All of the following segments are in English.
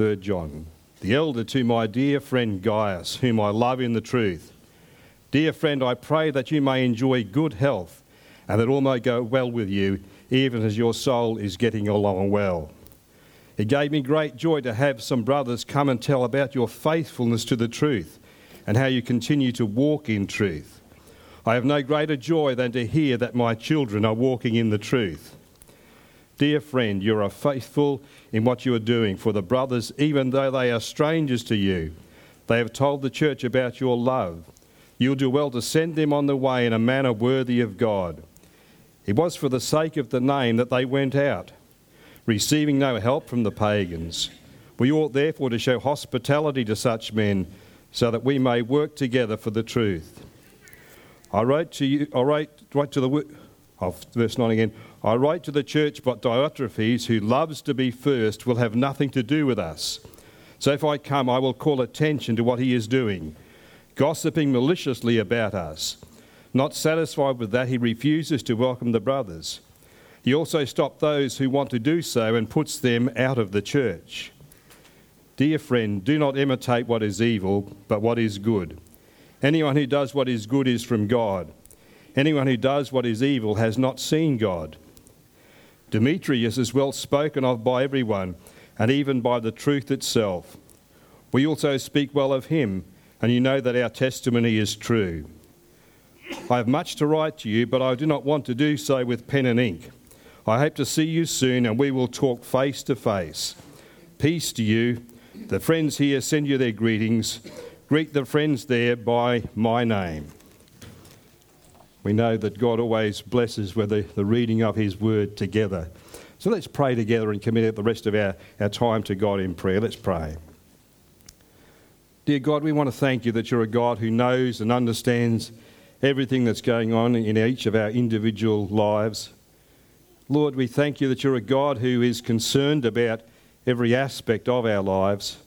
3 John. The elder to my dear friend Gaius, whom I love in the truth. Dear friend, I pray that you may enjoy good health and that all may go well with you, even as your soul is getting along well. It gave me great joy to have some brothers come and tell about your faithfulness to the truth and how you continue to walk in truth. I have no greater joy than to hear that my children are walking in the truth. Dear friend, you are faithful in what you are doing for the brothers, even though they are strangers to you. They have told the church about your love. You'll do well to send them on the way in a manner worthy of God. It was for the sake of the name that they went out, receiving no help from the pagans. We ought therefore to show hospitality to such men, so that we may work together for the truth. I wrote to you, I write, write to the, oh, verse 9 again. I write to the church, but Diotrephes, who loves to be first, will have nothing to do with us. So if I come, I will call attention to what he is doing, gossiping maliciously about us. Not satisfied with that, he refuses to welcome the brothers. He also stops those who want to do so and puts them out of the church. Dear friend, do not imitate what is evil, but what is good. Anyone who does what is good is from God. Anyone who does what is evil has not seen God. Demetrius is well spoken of by everyone, and even by the truth itself. We also speak well of him, and you know that our testimony is true. I have much to write to you, but I do not want to do so with pen and ink. I hope to see you soon, and we will talk face to face. Peace to you. The friends here send you their greetings. Greet the friends there by my name. We know that God always blesses with the, the reading of His word together. So let's pray together and commit the rest of our, our time to God in prayer. Let's pray. Dear God, we want to thank you that you're a God who knows and understands everything that's going on in each of our individual lives. Lord, we thank you that you're a God who is concerned about every aspect of our lives.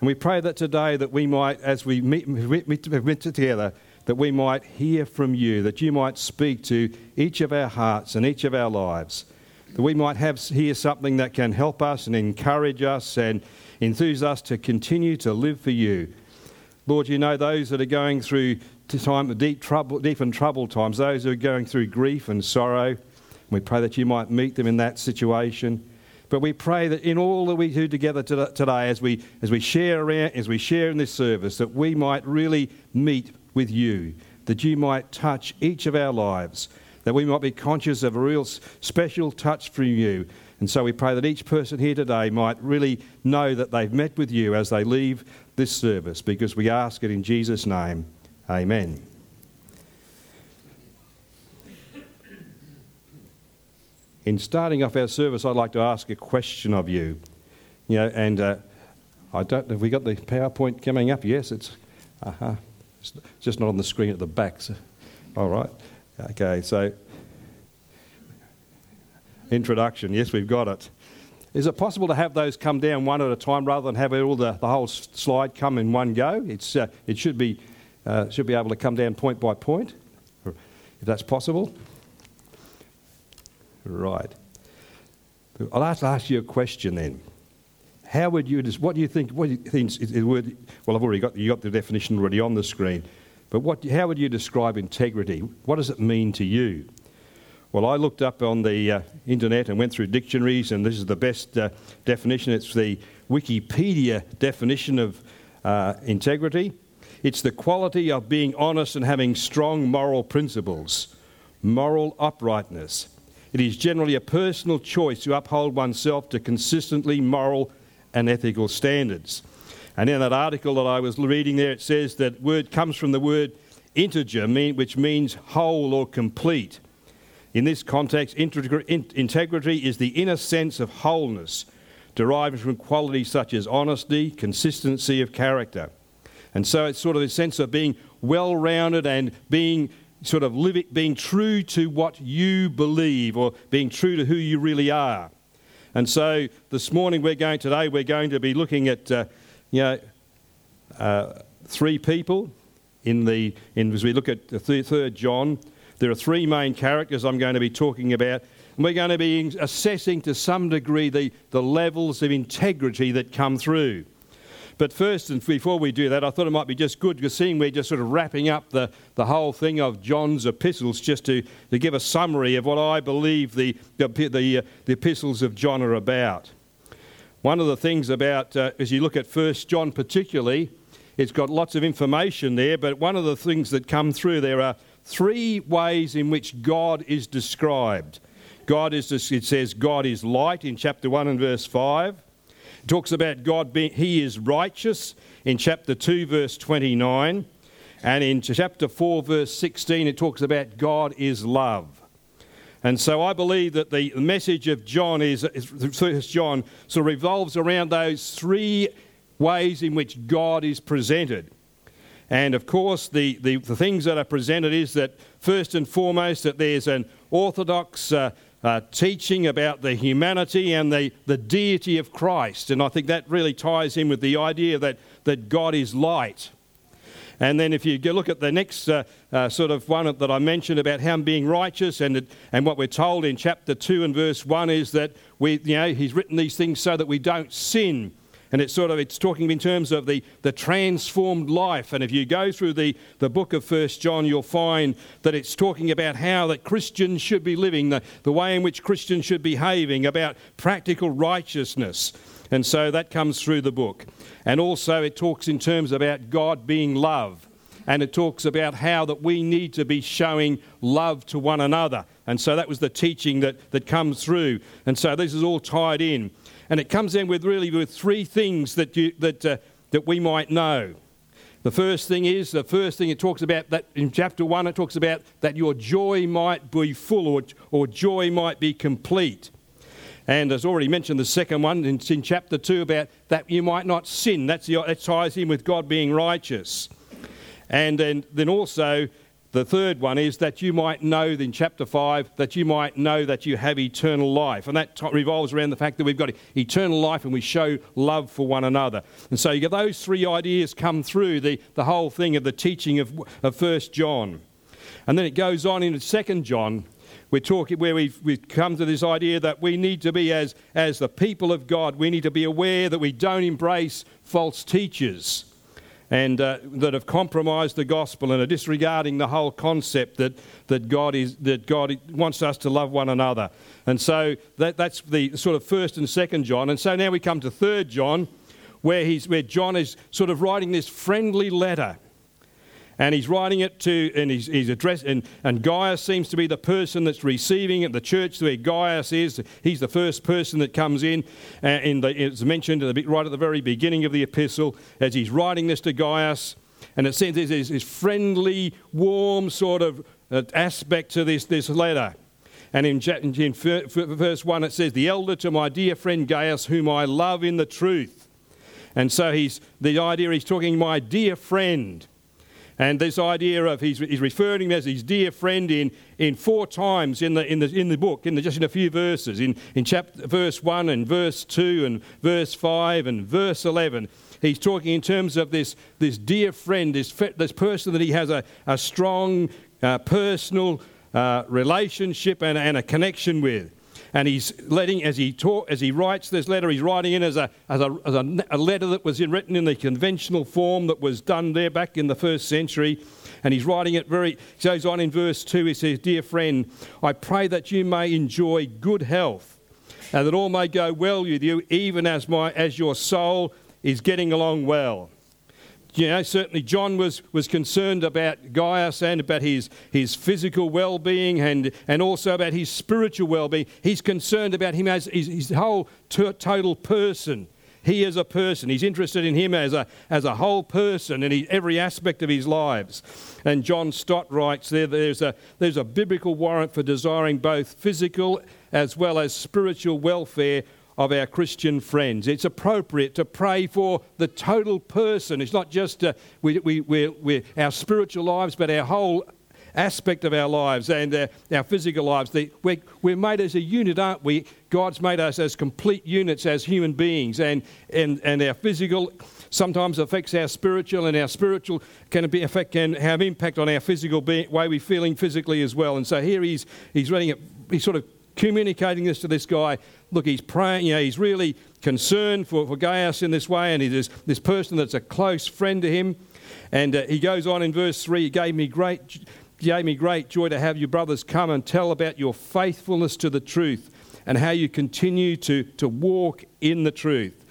And we pray that today that we might, as we meet, meet, meet together, that we might hear from you, that you might speak to each of our hearts and each of our lives, that we might have hear something that can help us and encourage us and enthuse us to continue to live for you. Lord, you know those that are going through time deep trouble, deep and troubled times, those who are going through grief and sorrow. We pray that you might meet them in that situation. But we pray that in all that we do together today, as we, as we share around, as we share in this service, that we might really meet with you, that you might touch each of our lives, that we might be conscious of a real special touch from you. And so we pray that each person here today might really know that they've met with you as they leave this service, because we ask it in Jesus' name. Amen. In starting off our service, I'd like to ask a question of you. You know, and uh, I don't have we got the PowerPoint coming up? Yes, it's uh huh. It's just not on the screen at the back. So, all right. Okay, so introduction. Yes, we've got it. Is it possible to have those come down one at a time rather than have all the, the whole slide come in one go? It's, uh, it should be, uh, should be able to come down point by point, if that's possible. Right. I'll ask, ask you a question then. How would you, what do you think, what do you think is word, well, I've already got, you got the definition already on the screen, but what, how would you describe integrity? What does it mean to you? Well, I looked up on the uh, internet and went through dictionaries, and this is the best uh, definition. It's the Wikipedia definition of uh, integrity. It's the quality of being honest and having strong moral principles, moral uprightness. It is generally a personal choice to uphold oneself to consistently moral and ethical standards. And in that article that I was reading there, it says that word comes from the word integer, which means whole or complete. In this context, integrity is the inner sense of wholeness, deriving from qualities such as honesty, consistency of character. And so it's sort of a sense of being well rounded and being sort of living, being true to what you believe or being true to who you really are. And so this morning, we're going today, we're going to be looking at, uh, you know, uh, three people in the, in, as we look at the third John. There are three main characters I'm going to be talking about. we're going to be assessing to some degree the, the levels of integrity that come through. But first, and before we do that, I thought it might be just good because seeing we're just sort of wrapping up the, the whole thing of John's epistles, just to, to give a summary of what I believe the, the, the, uh, the epistles of John are about. One of the things about, uh, as you look at First John particularly, it's got lots of information there, but one of the things that come through there are three ways in which God is described. God is, it says, God is light in chapter 1 and verse 5. It talks about God being, He is righteous in chapter 2, verse 29. And in chapter 4, verse 16, it talks about God is love. And so I believe that the message of John is, First John, sort of revolves around those three ways in which God is presented. And of course, the, the, the things that are presented is that first and foremost, that there's an orthodox uh, uh, teaching about the humanity and the, the deity of Christ. And I think that really ties in with the idea that, that God is light. And then if you look at the next uh, uh, sort of one that I mentioned about him being righteous, and, and what we're told in chapter 2 and verse 1 is that we, you know, he's written these things so that we don't sin. And it's sort of it's talking in terms of the, the transformed life. And if you go through the, the book of First John, you'll find that it's talking about how that Christians should be living, the, the way in which Christians should be behaving, about practical righteousness. And so that comes through the book. And also it talks in terms about God being love. And it talks about how that we need to be showing love to one another. And so that was the teaching that, that comes through. And so this is all tied in. And it comes in with really with three things that, you, that, uh, that we might know. The first thing is, the first thing it talks about that in chapter 1, it talks about that your joy might be full or, or joy might be complete. And as already mentioned, the second one in, in chapter 2 about that you might not sin. That's the, that ties in with God being righteous. And then, then also the third one is that you might know in chapter 5 that you might know that you have eternal life. And that revolves around the fact that we've got eternal life and we show love for one another. And so you get those three ideas come through the, the whole thing of the teaching of, of 1 John. And then it goes on into 2 John. We're talking where we've, we've come to this idea that we need to be, as, as the people of God, we need to be aware that we don't embrace false teachers and uh, that have compromised the gospel and are disregarding the whole concept that, that, God is, that God wants us to love one another. And so that, that's the sort of first and second John. And so now we come to third John, where, he's, where John is sort of writing this friendly letter and he's writing it to, and he's, he's addressed, and, and Gaius seems to be the person that's receiving it. The church where Gaius is, he's the first person that comes in, and in the, it's mentioned the, right at the very beginning of the epistle, as he's writing this to Gaius. And it says there's this friendly, warm sort of uh, aspect to this, this letter. And in, in verse 1, it says, The elder to my dear friend Gaius, whom I love in the truth. And so he's, the idea he's talking, my dear friend. And this idea of he's, he's referring to him as his dear friend in, in four times in the, in the, in the book, in the, just in a few verses, in, in chapter, verse 1 and verse 2 and verse 5 and verse 11. He's talking in terms of this, this dear friend, this, this person that he has a, a strong uh, personal uh, relationship and, and a connection with and he's letting as he talk, as he writes this letter, he's writing in as a as a, as a, a letter that was written in the conventional form that was done there back in the first century. And he's writing it very, he goes on in verse 2, he says, Dear friend, I pray that you may enjoy good health, and that all may go well with you, even as, my, as your soul is getting along well you know, certainly John was, was concerned about Gaius and about his, his physical well being and, and also about his spiritual well being. He's concerned about him as his, his whole t- total person. He is a person. He's interested in him as a, as a whole person in every aspect of his lives. And John Stott writes there there's a, there's a biblical warrant for desiring both physical as well as spiritual welfare of our Christian friends. It's appropriate to pray for the total person. It's not just uh, we, we, we're, we're our spiritual lives, but our whole aspect of our lives and uh, our physical lives. The, we're, we're, made as a unit, aren't we? God's made us as complete units as human beings, and, and, and our physical sometimes affects our spiritual, and our spiritual can, be affect, can have impact on our physical way we're feeling physically as well. And so here he's, he's reading it, he's sort of communicating this to this guy. Look, he's praying, you know, he's really concerned for, for Gaius in this way, and he's this person that's a close friend to him. And uh, he goes on in verse 3 He gave me great gave me great joy to have you brothers come and tell about your faithfulness to the truth and how you continue to, to walk in the truth.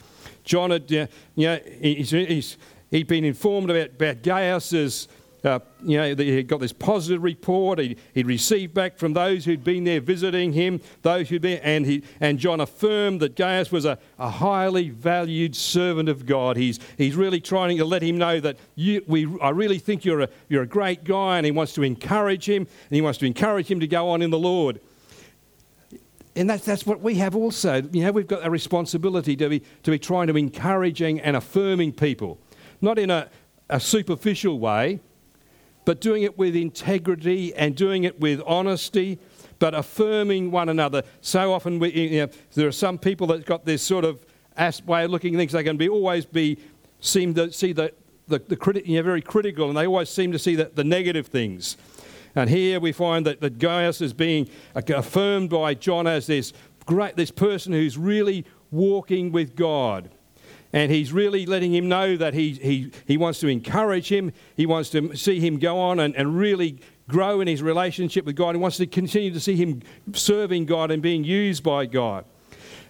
John had, you know, he's, he's, he'd been informed about, about Gaius's uh, you know, he got this positive report. He, he'd received back from those who'd been there visiting him, those who'd been, and, he, and John affirmed that Gaius was a, a highly valued servant of God. He's, he's really trying to let him know that you, we, I really think you're a, you're a great guy, and he wants to encourage him, and he wants to encourage him to go on in the Lord. And that's, that's what we have also. You know, we've got a responsibility to be, to be trying to encouraging and affirming people, not in a, a superficial way but doing it with integrity and doing it with honesty, but affirming one another. So often, we, you know, there are some people that got this sort of way of looking at things. They can be always be seem to see the the, the criti- you know, very critical, and they always seem to see the, the negative things. And here we find that, that Gaius is being affirmed by John as this great, this person who's really walking with God. And he's really letting him know that he, he, he wants to encourage him. He wants to see him go on and, and really grow in his relationship with God. He wants to continue to see him serving God and being used by God.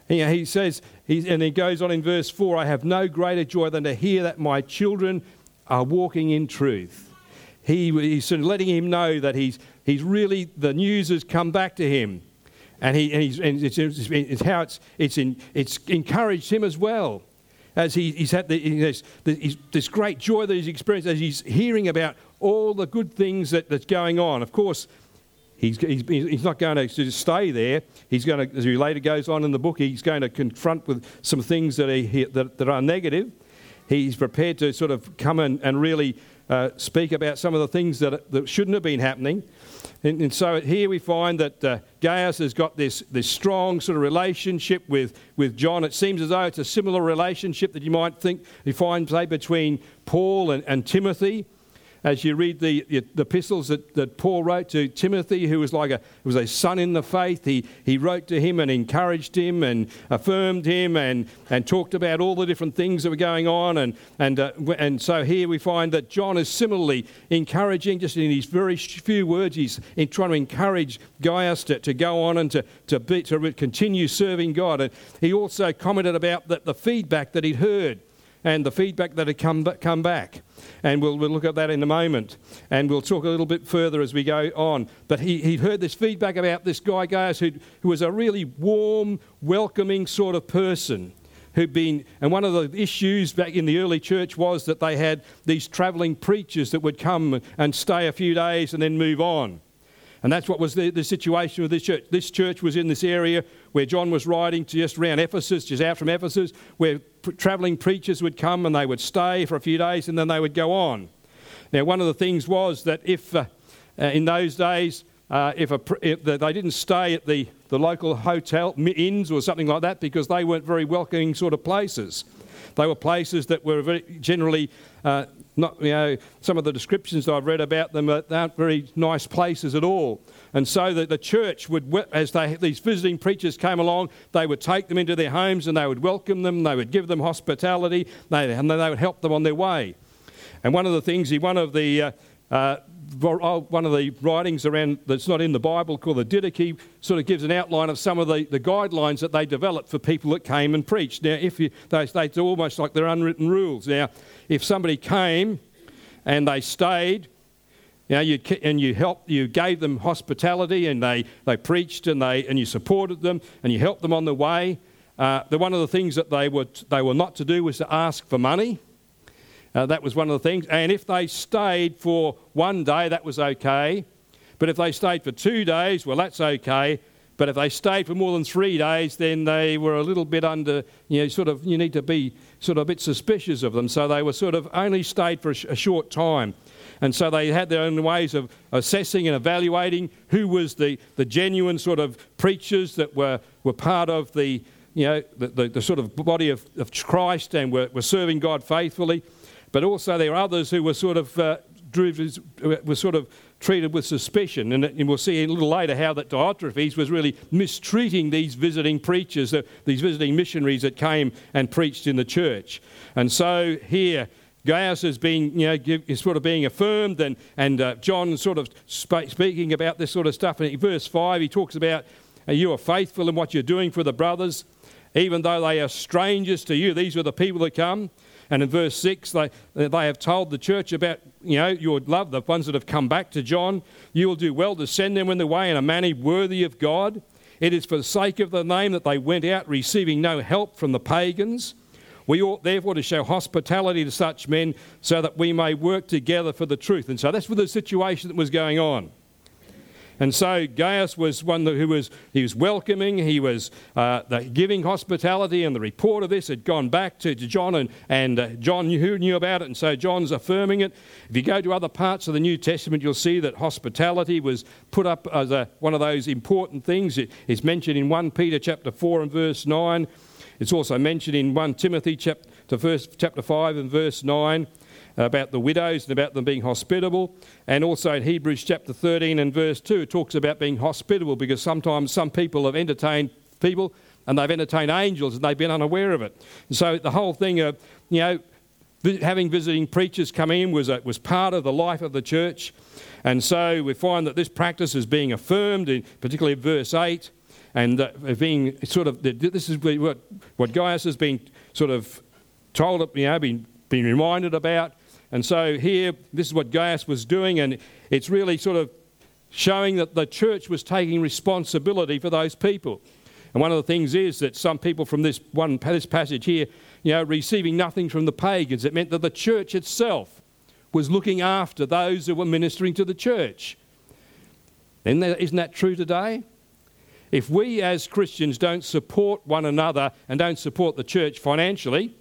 You know, he says, he, and he goes on in verse 4 I have no greater joy than to hear that my children are walking in truth. He, he's letting him know that he's, he's really, the news has come back to him. And, he, and, and it's, it's, it's, how it's, it's, in, it's encouraged him as well as he, he's had the, this, this great joy that he's experienced as he's hearing about all the good things that, that's going on. Of course, he's, he's, he's not going to just stay there. He's going to, as he later goes on in the book, he's going to confront with some things that, he, that, that are negative. He's prepared to sort of come and, and really uh, speak about some of the things that, that shouldn't have been happening. And, and, so here we find that uh, Gaius has got this, this strong sort of relationship with, with John. It seems as though it's a similar relationship that you might think you find, say, between Paul and, and Timothy as you read the, the epistles that, that Paul wrote to Timothy, who was like a, was a son in the faith, he, he wrote to him and encouraged him and affirmed him and, and talked about all the different things that were going on. And, and, uh, and so here we find that John is similarly encouraging, just in his very few words, he's in trying to encourage Gaius to, to go on and to, to, be, to continue serving God. And he also commented about the, the feedback that he'd heard and the feedback that had come, come back. And we'll, we'll look at that in a moment. And we'll talk a little bit further as we go on. But he, he'd heard this feedback about this guy, Gaius, who, who was a really warm, welcoming sort of person. Who'd been, and one of the issues back in the early church was that they had these travelling preachers that would come and stay a few days and then move on. And that's what was the, the situation with this church. This church was in this area where John was writing just around Ephesus, just out from Ephesus, where p- travelling preachers would come and they would stay for a few days and then they would go on. Now, one of the things was that if uh, uh, in those days, uh, if, a, if they didn't stay at the, the local hotel, inns or something like that, because they weren't very welcoming sort of places. They were places that were very generally uh, not, you know, some of the descriptions I've read about them aren't very nice places at all. And so the, the church would, as they, these visiting preachers came along, they would take them into their homes and they would welcome them, they would give them hospitality, they, and they would help them on their way. And one of the things, one of the uh, uh, oh, one of the writings around that's not in the Bible called the Didache sort of gives an outline of some of the, the guidelines that they developed for people that came and preached. Now, if you, they, they, almost like they're unwritten rules. Now, if somebody came and they stayed, you know, you, and you helped, you gave them hospitality, and they, they preached, and they and you supported them, and you helped them on the way. Uh, the one of the things that they were they were not to do was to ask for money. Uh, that was one of the things. And if they stayed for one day, that was okay. But if they stayed for two days, well, that's okay. But if they stayed for more than three days, then they were a little bit under, you know, sort of, you need to be sort of a bit suspicious of them. So they were sort of only stayed for a, sh- a short time. And so they had their own ways of assessing and evaluating who was the, the genuine sort of preachers that were, were part of the, you know, the, the, the sort of body of, of Christ and were, were serving God faithfully. But also there are others who were sort of uh, were sort of treated with suspicion. And, and, we'll see a little later how that Diotrephes was really mistreating these visiting preachers, uh, these visiting missionaries that came and preached in the church. And so here, Gaius is being, you know, is sort of being affirmed, and, and uh, John sort of sp- speaking about this sort of stuff. And in verse 5, he talks about, uh, You are faithful in what you're doing for the brothers, even though they are strangers to you. These were the people that come. And in verse 6, they, they have told the church about, you know, your love, the ones that have come back to John. You will do well to send them in the way in a manner worthy of God. It is for the sake of the name that they went out, receiving no help from the pagans. We ought therefore to show hospitality to such men so that we may work together for the truth. And so that's what the situation that was going on. And so Gaius was one who was, he was welcoming, he was uh, giving hospitality, and the report of this had gone back to, to John, and, and uh, John knew, knew about it, and so John's affirming it. If you go to other parts of the New Testament, you'll see that hospitality was put up as a, one of those important things. It is mentioned in 1 Peter chapter 4 and verse 9. It's also mentioned in 1 Timothy chapter, first, chapter 5 and verse 9 about the widows and about them being hospitable. And also in Hebrews chapter 13 and verse 2, it talks about being hospitable because sometimes some people have entertained people and they've entertained angels and they've been unaware of it. And so the whole thing of, you know, having visiting preachers come in was, a, was part of the life of the church. And so we find that this practice is being affirmed, in, particularly verse 8, and uh, being sort of, this is what, what Gaius has been sort of told, you know, been, been reminded about. And so here, this is what Gaius was doing, and it's really sort of showing that the church was taking responsibility for those people. And one of the things is that some people from this one this passage here, you know, receiving nothing from the pagans, it meant that the church itself was looking after those who were ministering to the church. That, isn't that true today? If we as Christians don't support one another and don't support the church financially,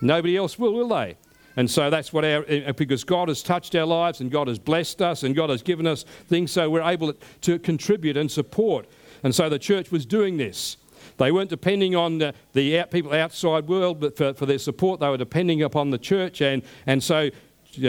nobody else will, will they? And so that's what our, eh, because God has touched our lives and God has blessed us and God has given us things so we're able to contribute and support. And so the church was doing this. They weren't depending on the, the out, people outside world but for, for their support. They were depending upon the church. And, and so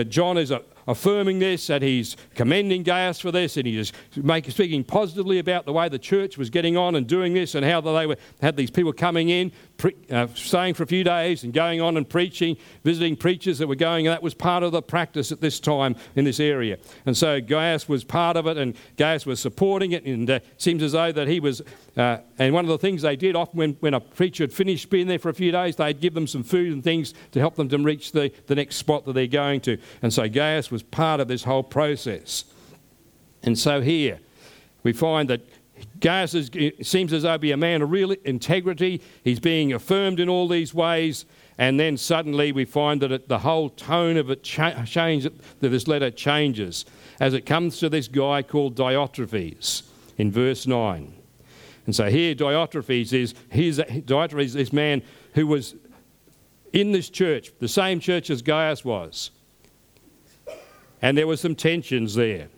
John is a, affirming this, and he's commending Gaius for this, and he's speaking positively about the way the church was getting on and doing this, and how they were, had these people coming in, pre, uh, staying for a few days, and going on and preaching, visiting preachers that were going, and that was part of the practice at this time in this area. And so Gaius was part of it, and Gaius was supporting it, and uh, it seems as though that he was. Uh, and one of the things they did often when, when a preacher had finished being there for a few days, they'd give them some food and things to help them to reach the, the next spot that they're going to. And so Gaius was part of this whole process. And so here we find that Gaius seems as though he'd be a man of real integrity. He's being affirmed in all these ways. And then suddenly we find that it, the whole tone of it cha- change, that this letter changes as it comes to this guy called Diotrephes in verse 9. And so here Diotrephes is, here's, Diotrephes, this man who was in this church, the same church as Gaius was. And there were some tensions there.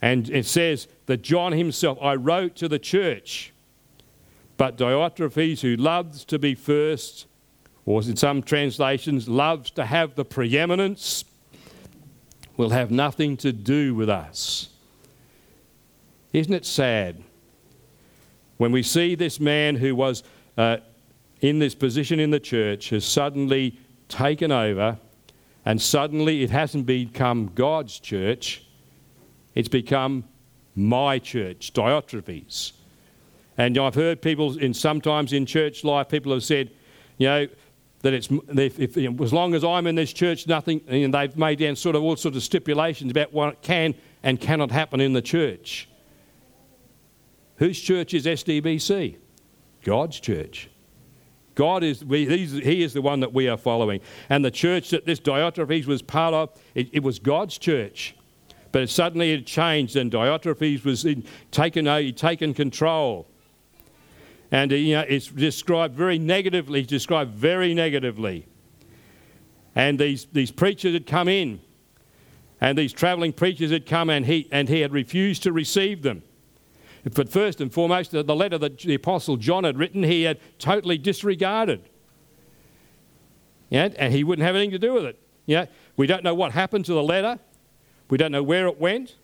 And it says that John himself, I wrote to the church, but Diotrephes, who loves to be first, or in some translations, loves to have the preeminence, will have nothing to do with us. Isn't it sad when we see this man who was uh, in this position in the church has suddenly taken over and suddenly it hasn't become God's church, it's become my church, Diotrephes. And I've heard people, in sometimes in church life, people have said, you know, that it's if, if, as long as I'm in this church, nothing, and they've made down sort of all sorts of stipulations about what can and cannot happen in the church. Whose church is SDBC? God's church. God is, we, He is the one that we are following. And the church that this Diotrephes was part of, it, it was God's church. But it suddenly it changed, and Diotrephes was in, taken, he'd taken control. And uh, you know, it's described very negatively, described very negatively. And these, these preachers had come in, and these travelling preachers had come, and he, and he had refused to receive them. But first and foremost, the letter that the Apostle John had written, he had totally disregarded. Yeah, and he wouldn't have anything to do with it. Yeah, we don't know what happened to the letter. We don't know where it went.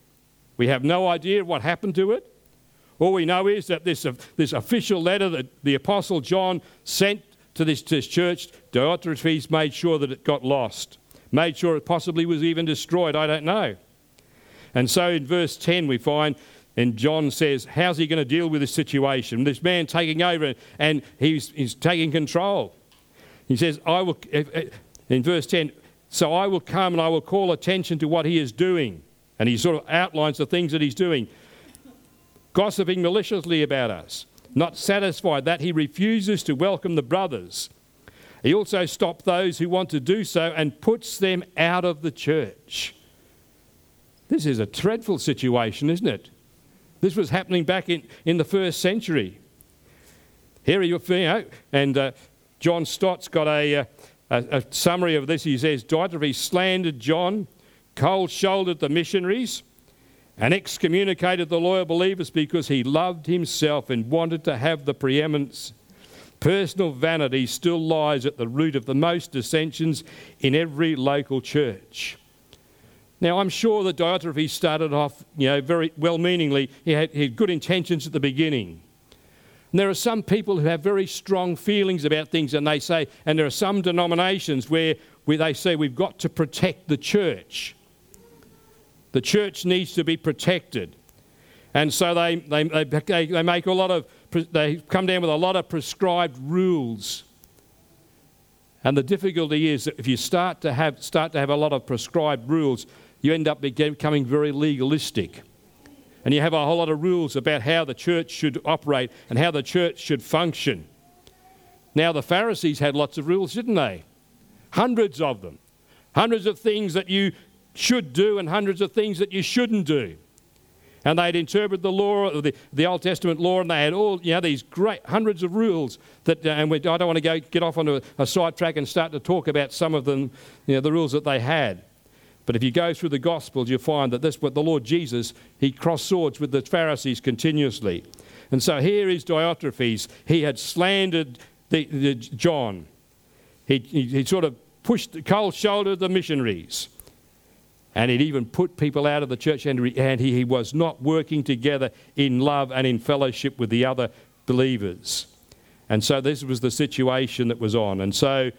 We have no idea what happened to it. All we know is that this, uh, this official letter that the Apostle John sent to this, this church, Diotrephes made sure that it got lost, made sure it possibly was even destroyed. I don't know. And so in verse 10, we find, and John says, How's he going to deal with this situation? This man taking over and he's, he's taking control. He says, I will, in verse 10, so I will come and I will call attention to what he is doing. And he sort of outlines the things that he's doing. Gossiping maliciously about us. Not satisfied that he refuses to welcome the brothers. He also stops those who want to do so and puts them out of the church. This is a dreadful situation, isn't it? This was happening back in, in the first century. Here you know, and uh, John Stott's got a, uh, a, a, summary of this. He says, Diotrephes slandered John, cold shouldered the missionaries, and excommunicated the loyal believers because he loved himself and wanted to have the preeminence. Personal vanity still lies at the root of the most dissensions in every local church. Now, I'm sure that Diotrephes started off, you know, very well meaningly. He had, he had good intentions at the beginning. And there are some people who have very strong feelings about things, and they say, and there are some denominations where, where they say we've got to protect the church. The church needs to be protected. And so they, they, they, they make a lot of, they come down with a lot of prescribed rules and the difficulty is that if you start to have, start to have a lot of prescribed rules, you end up becoming very legalistic. And you have a whole lot of rules about how the church should operate and how the church should function. Now, the Pharisees had lots of rules, didn't they? Hundreds of them. Hundreds of things that you should do and hundreds of things that you shouldn't do. And they'd interpreted the law, the, the Old Testament law, and they had all, you know, these great hundreds of rules that, uh, and we, I don't want to go get off onto a, a sidetrack and start to talk about some of them, you know, the rules that they had. But if you go through the Gospels, you'll find that this, what the Lord Jesus, he crossed swords with the Pharisees continuously. And so here is Diotrephes. He had slandered the, the John. He, he, he, sort of pushed, the cold shouldered the missionaries. And he'd even put people out of the church, and, and he, he was not working together in love and in fellowship with the other believers. And so this was the situation that was on. And so,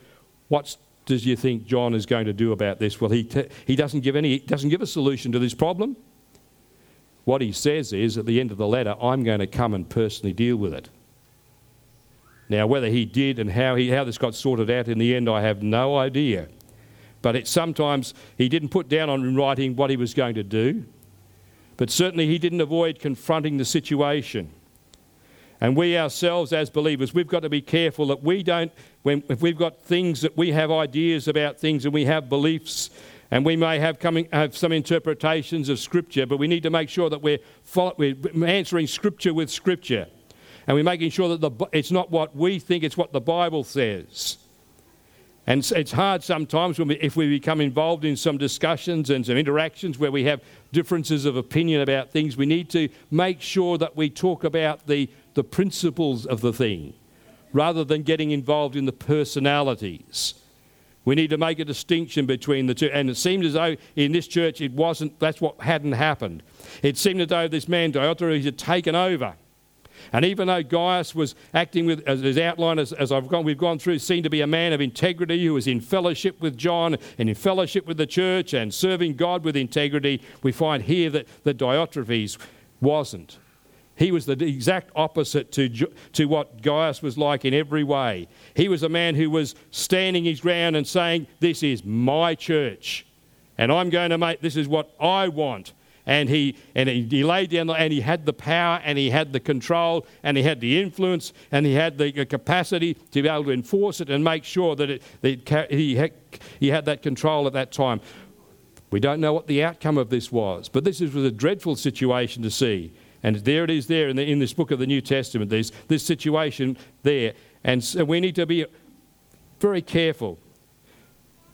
what's does you think John is going to do about this? Well, he, t- he doesn't, give any, doesn't give a solution to this problem. What he says is, at the end of the letter, I'm going to come and personally deal with it. Now, whether he did and how, he, how this got sorted out in the end, I have no idea. But it, sometimes he didn't put down on writing what he was going to do, but certainly he didn't avoid confronting the situation. And we ourselves, as believers, we've got to be careful that we don't, when, if we've got things that we have ideas about things and we have beliefs, and we may have, coming, have some interpretations of Scripture, but we need to make sure that we're, we're answering Scripture with Scripture. And we're making sure that the, it's not what we think, it's what the Bible says. And it's hard sometimes we, if we become involved in some discussions and some interactions where we have differences of opinion about things. We need to make sure that we talk about the the principles of the thing rather than getting involved in the personalities. We need to make a distinction between the two. And it seemed as though in this church it wasn't, that's what hadn't happened. It seemed as though this man, Diotrephes, had taken over. And even though Gaius was acting with, as, as outlined as, as I've gone, we've gone through, seemed to be a man of integrity who was in fellowship with John and in fellowship with the church and serving God with integrity, we find here that, that Diotrephes wasn't. He was the exact opposite to, to what Gaius was like in every way. He was a man who was standing his ground and saying, This is my church, and I'm going to make this is what I want. And he, and he, he laid down, and he had the power, and he had the control, and he had the influence, and he had the capacity to be able to enforce it and make sure that, it, that he, had, he had that control at that time. We don't know what the outcome of this was, but this was a dreadful situation to see. And there it is there in, the, in this book of the New Testament. There's this situation there. And so we need to be very careful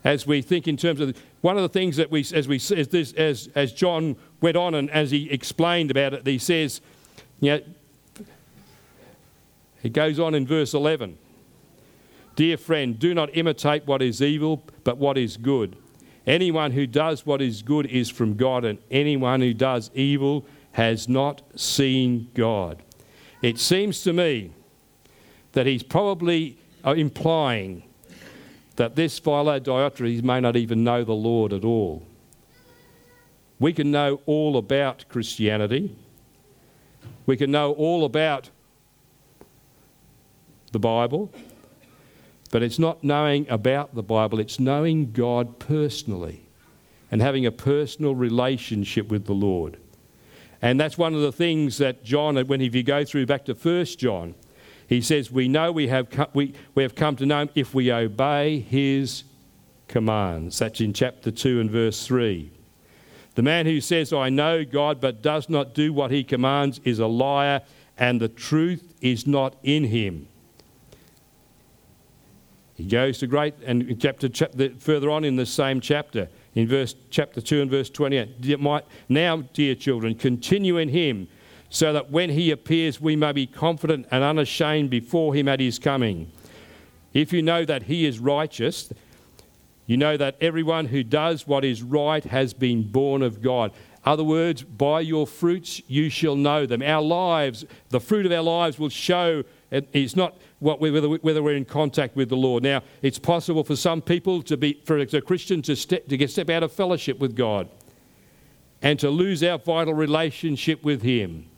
as we think in terms of one of the things that we, as we as, this, as, as John went on and as he explained about it, he says, you know, he goes on in verse 11 Dear friend, do not imitate what is evil, but what is good. Anyone who does what is good is from God, and anyone who does evil has not seen God. It seems to me that he's probably uh, implying that this fellow may not even know the Lord at all. We can know all about Christianity. We can know all about the Bible. But it's not knowing about the Bible, it's knowing God personally and having a personal relationship with the Lord. And that's one of the things that John, when if you go through back to 1 John, he says, We know we have, come, we, we have come to know him if we obey his commands. That's in chapter 2 and verse 3. The man who says, I know God, but does not do what he commands is a liar, and the truth is not in him. He goes to great, and chapter, chapter further on in the same chapter, in verse chapter 2 and verse 28, now, dear children, continue in him, so that when he appears, we may be confident and unashamed before him at his coming. If you know that he is righteous, you know that everyone who does what is right has been born of God. Other words, by your fruits you shall know them. Our lives, the fruit of our lives will show it's not what, whether, whether we're in contact with the Lord. Now, it's possible for some people to be, for a Christian to step, to get step out of fellowship with God and to lose our vital relationship with Him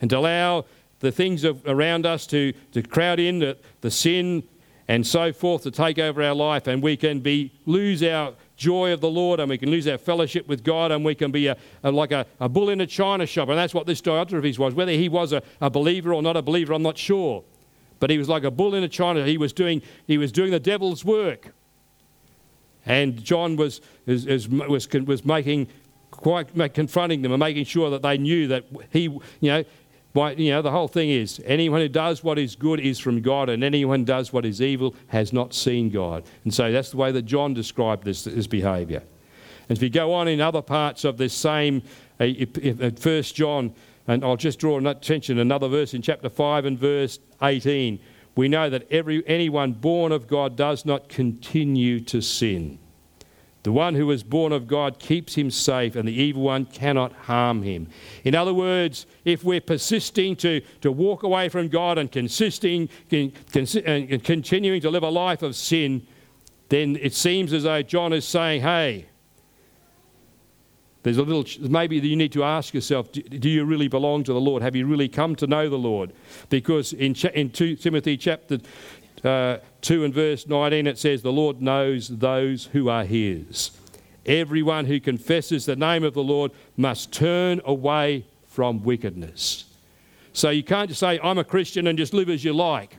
and to allow the things of, around us to, to crowd in, the, the sin and so forth to take over our life, and we can be lose our joy of the Lord, and we can lose our fellowship with God, and we can be a, a, like a, a, bull in a china shop. And that's what this Diotrephes was. Whether he was a, a believer or not a believer, I'm not sure. But he was like a bull in a china. He was doing, he was doing the devil's work. And John was, is, is, was, was making quite confronting them and making sure that they knew that he, you know, why, you know, the whole thing is anyone who does what is good is from God, and anyone who does what is evil has not seen God. And so that's the way that John described this, this behaviour. And if you go on in other parts of this same, uh, at uh, First John, and I'll just draw attention another verse in chapter 5 and verse 18. We know that every, anyone born of God does not continue to sin. The one who is born of God keeps him safe, and the evil one cannot harm him. In other words, if we're persisting to, to walk away from God and consisting and continuing to live a life of sin, then it seems as though John is saying, hey, there's a little, maybe you need to ask yourself, do, you really belong to the Lord? Have you really come to know the Lord? Because in, in 2 Timothy chapter uh, 2 and verse 19, it says, The Lord knows those who are his. Everyone who confesses the name of the Lord must turn away from wickedness. So you can't just say, I'm a Christian and just live as you like.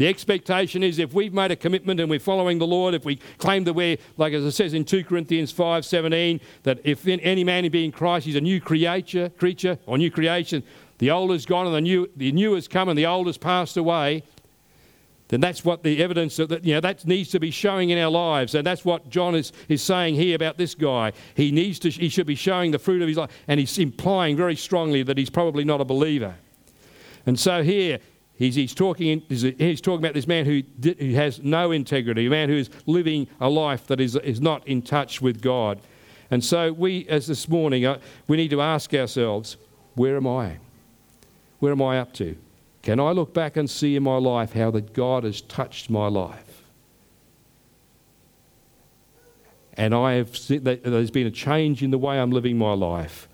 The expectation is if we've made a commitment and we're following the Lord, if we claim that we're, like as it says in 2 Corinthians 5:17, that if any man be in Christ, he's a new creature, creature or new creation, the old is gone and the new, the new has come and the old has passed away, then that's what the evidence that you know that needs to be showing in our lives. And that's what John is, is saying here about this guy. He needs to he should be showing the fruit of his life, and he's implying very strongly that he's probably not a believer. And so here He's, he's, talking, he's talking about this man who, who has no integrity, a man who is living a life that is, is not in touch with God. And so, we, as this morning, uh, we need to ask ourselves where am I? Where am I up to? Can I look back and see in my life how that God has touched my life? And I have seen that there's been a change in the way I'm living my life.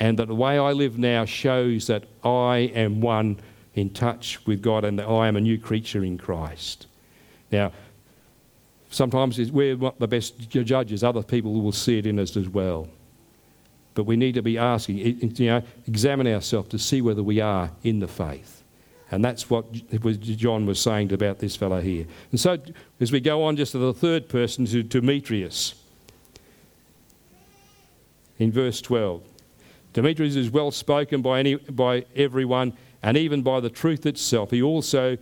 And that the way I live now shows that I am one in touch with God and that I am a new creature in Christ. Now, sometimes we're not the best judges, other people will see it in us as well. But we need to be asking, you know, examine ourselves to see whether we are in the faith. And that's what John was saying about this fellow here. And so, as we go on just to the third person, to Demetrius, in verse 12. Demetrius is well spoken by, any, by everyone and even by the truth itself. He also,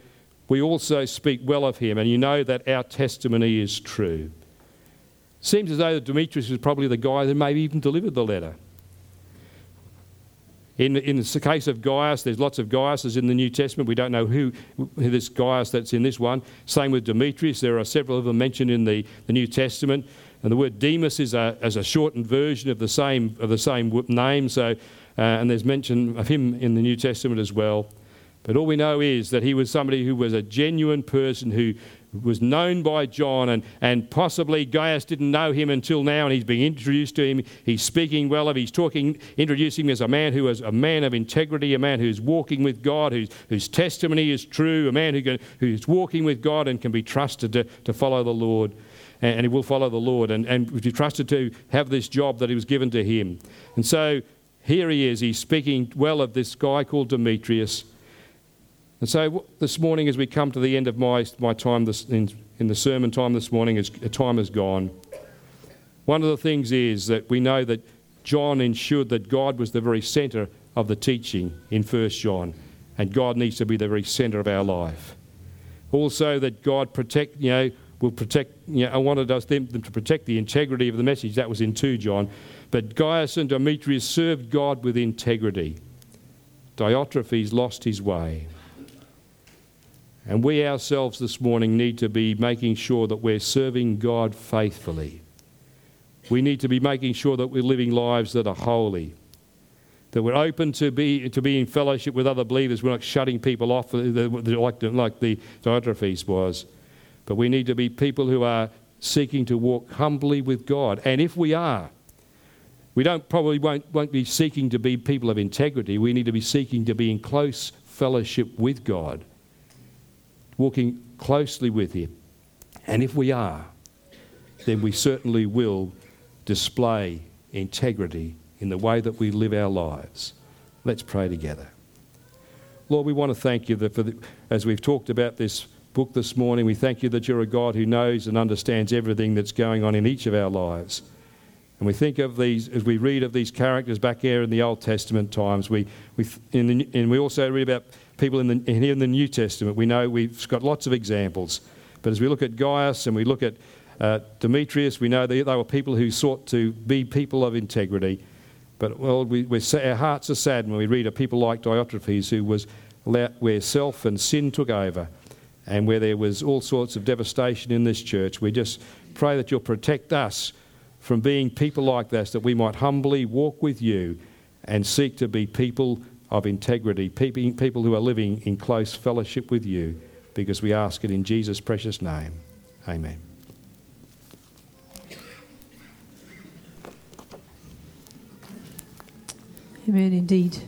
we also speak well of him, and you know that our testimony is true. Seems as though Demetrius was probably the guy that maybe even delivered the letter. In, in the case of Gaius, there's lots of Gaiuses in the New Testament. We don't know who, who this Gaius that's in this one. Same with Demetrius. There are several of them mentioned in the, the New Testament. And the word Demas is a, as a shortened version of the same, of the same name. So, uh, and there's mention of him in the New Testament as well. But all we know is that he was somebody who was a genuine person who was known by John, and, and possibly Gaius didn't know him until now, and he's being introduced to him. He's speaking well of, he's talking, introducing him as a man who is a man of integrity, a man who's walking with God, whose, whose testimony is true, a man who can, who's walking with God and can be trusted to, to follow the Lord. And, and he will follow the Lord, and, and be trusted to have this job that he was given to him. And so here he is, he's speaking well of this guy called Demetrius and so this morning, as we come to the end of my, my time this, in, in the sermon time this morning, as uh, time has gone, one of the things is that we know that John ensured that God was the very centre of the teaching in 1 John, and God needs to be the very centre of our life. Also, that God protect, you know, will protect, you know, I wanted us them, them to protect the integrity of the message. That was in 2 John. But Gaius and Demetrius served God with integrity. Diotrephes lost his way. And we ourselves this morning need to be making sure that we're serving God faithfully. We need to be making sure that we're living lives that are holy, that we're open to be, to be in fellowship with other believers. We're not shutting people off like like the Diotrephes was. But we need to be people who are seeking to walk humbly with God. And if we are, we don't probably won't, won't be seeking to be people of integrity. We need to be seeking to be in close fellowship with God walking closely with Him. And if we are, then we certainly will display integrity in the way that we live our lives. Let's pray together. Lord, we want to thank you that the, as we've talked about this book this morning, we thank you that you're a God who knows and understands everything that's going on in each of our lives. And we think of these, as we read of these characters back here in the Old Testament times, we, we, the, and we also read about people in the, in the New Testament. We know we've got lots of examples. But as we look at Gaius and we look at uh, Demetrius, we know they, they, were people who sought to be people of integrity. But, well, we, our hearts are sad when we read of people like Diotrephes, who was where self and sin took over and where there was all sorts of devastation in this church. We just pray that you'll protect us from being people like this, that we might humbly walk with you and seek to be people of integrity, people who are living in close fellowship with you, because we ask it in Jesus' precious name. Amen. Amen, indeed.